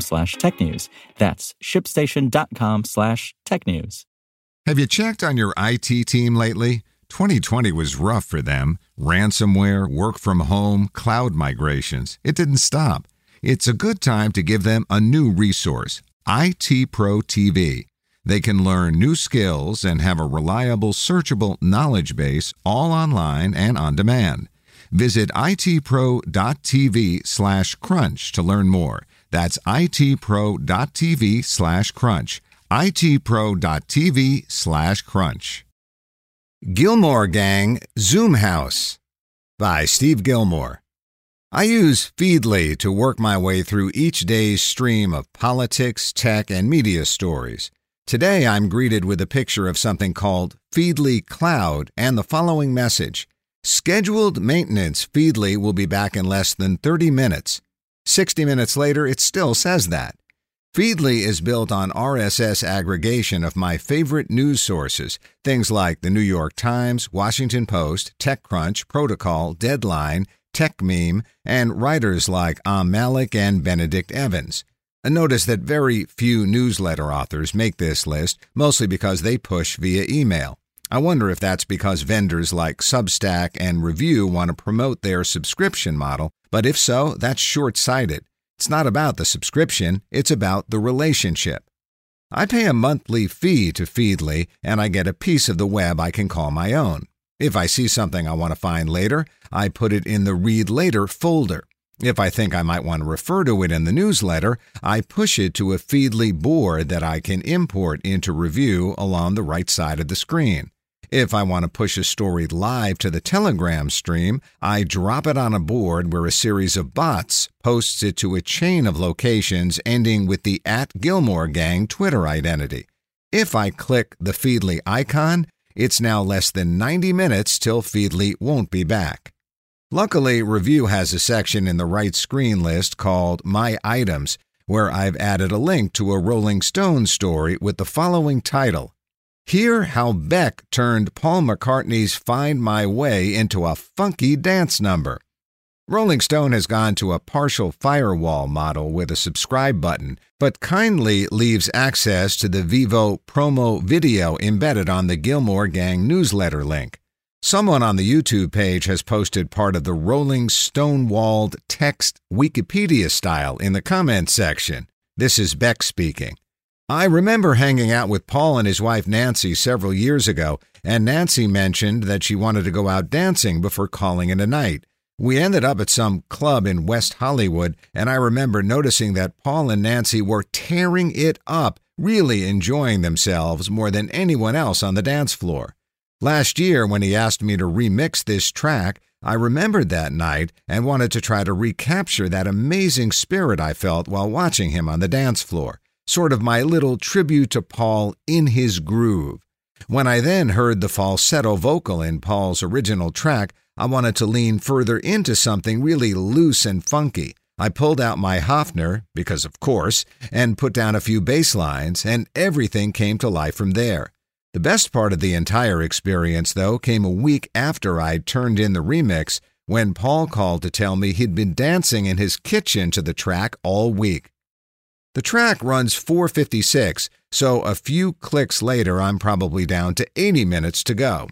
slash technews. That's shipstation.com slash tech news. Have you checked on your IT team lately? 2020 was rough for them. Ransomware, work from home, cloud migrations. It didn't stop. It's a good time to give them a new resource IT Pro TV. They can learn new skills and have a reliable, searchable knowledge base all online and on demand. Visit itpro.tv slash crunch to learn more. That's itpro.tv slash crunch itpro.tv slash crunch. Gillmor Gang Zoom House by Steve Gillmor. I use Feedly to work my way through each day's stream of politics, tech, and media stories. Today I'm greeted with a picture of something called Feedly Cloud and the following message Scheduled maintenance Feedly will be back in less than 30 minutes. 60 minutes later, it still says that. Feedly is built on RSS aggregation of my favorite news sources, things like the New York Times, Washington Post, TechCrunch, Protocol, Deadline, TechMeme, and writers like Om Malik and Benedict Evans. Uh, notice that very few newsletter authors make this list, mostly because they push via email. I wonder if that's because vendors like Substack and Revue want to promote their subscription model, but if so, that's short sighted. It's not about the subscription, it's about the relationship. I pay a monthly fee to Feedly, and I get a piece of the web I can call my own. If I see something I want to find later, I put it in the Read Later folder. If I think I might want to refer to it in the newsletter, I push it to a Feedly board that I can import into Revue along the right side of the screen. If I want to push a story live to the Telegram stream, I drop it on a board where a series of bots posts it to a chain of locations ending with the at Gillmor Gang Twitter identity. If I click the Feedly icon, it's now less than 90 minutes till Feedly won't be back. Luckily, Revue has a section in the right screen list called My Items, where I've added a link to a Rolling Stone story with the following title Hear how Beck turned Paul McCartney's Find My Way into a funky dance number. Rolling Stone has gone to a partial firewall model with a subscribe button, but kindly leaves access to the Vevo promo video embedded on the Gillmor Gang newsletter link. Someone on the YouTube page has posted part of the Rolling Stone walled text Wikipedia style in the comments section. This is Beck speaking. I remember hanging out with Paul and his wife Nancy several years ago, and Nancy mentioned that she wanted to go out dancing before calling it a night. We ended up at some club in West Hollywood, and I remember noticing that Paul and Nancy were tearing it up, really enjoying themselves more than anyone else on the dance floor. Last year, when he asked me to remix this track, I remembered that night and wanted to try to recapture that amazing spirit I felt while watching him on the dance floor sort of my little tribute to Paul in his groove. When I then heard the falsetto vocal in Paul's original track, I wanted to lean further into something really loose and funky. I pulled out my Hofner, because of course, and put down a few bass lines, and everything came to life from there. The best part of the entire experience, though, came a week after I'd turned in the remix when Paul called to tell me he'd been dancing in his kitchen to the track all week. The track runs 456, so a few clicks later, I'm probably down to 80 minutes to go.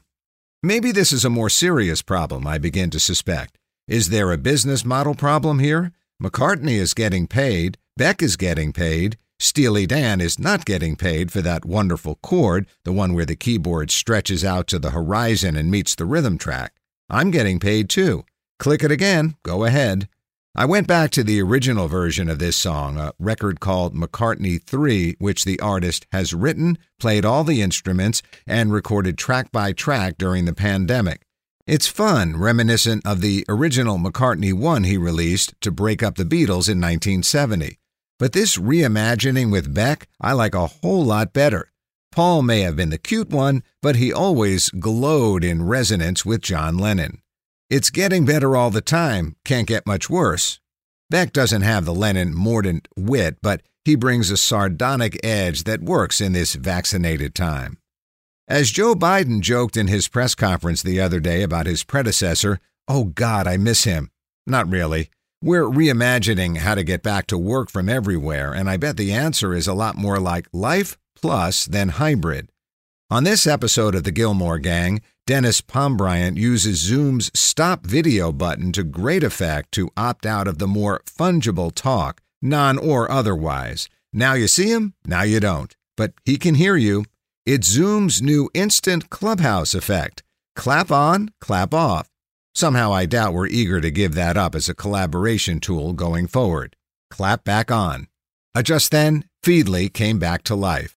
Maybe this is a more serious problem, I begin to suspect. Is there a business model problem here? McCartney is getting paid, Beck is getting paid, Steely Dan is not getting paid for that wonderful chord, the one where the keyboard stretches out to the horizon and meets the rhythm track. I'm getting paid too. Click it again, go ahead. I went back to the original version of this song, a record called McCartney 3, which the artist has written, played all the instruments, and recorded track by track during the pandemic. It's fun, reminiscent of the original McCartney 1 he released to break up the Beatles in 1970. But this reimagining with Beck, I like a whole lot better. Paul may have been the cute one, but he always glowed in resonance with John Lennon. It's getting better all the time, can't get much worse. Beck doesn't have the Lennon mordant wit, but he brings a sardonic edge that works in this vaccinated time. As Joe Biden joked in his press conference the other day about his predecessor, oh God, I miss him. Not really. We're reimagining how to get back to work from everywhere, and I bet the answer is a lot more like life plus than hybrid. On this episode of the Gillmor Gang, Denis Pombriant uses Zoom's stop video button to great effect to opt out of the more fungible talk, non or otherwise. Now you see him, now you don't. But he can hear you. It's Zoom's new instant clubhouse effect. Clap on, clap off. Somehow I doubt we're eager to give that up as a collaboration tool going forward. Clap back on. Just then, Feedly came back to life.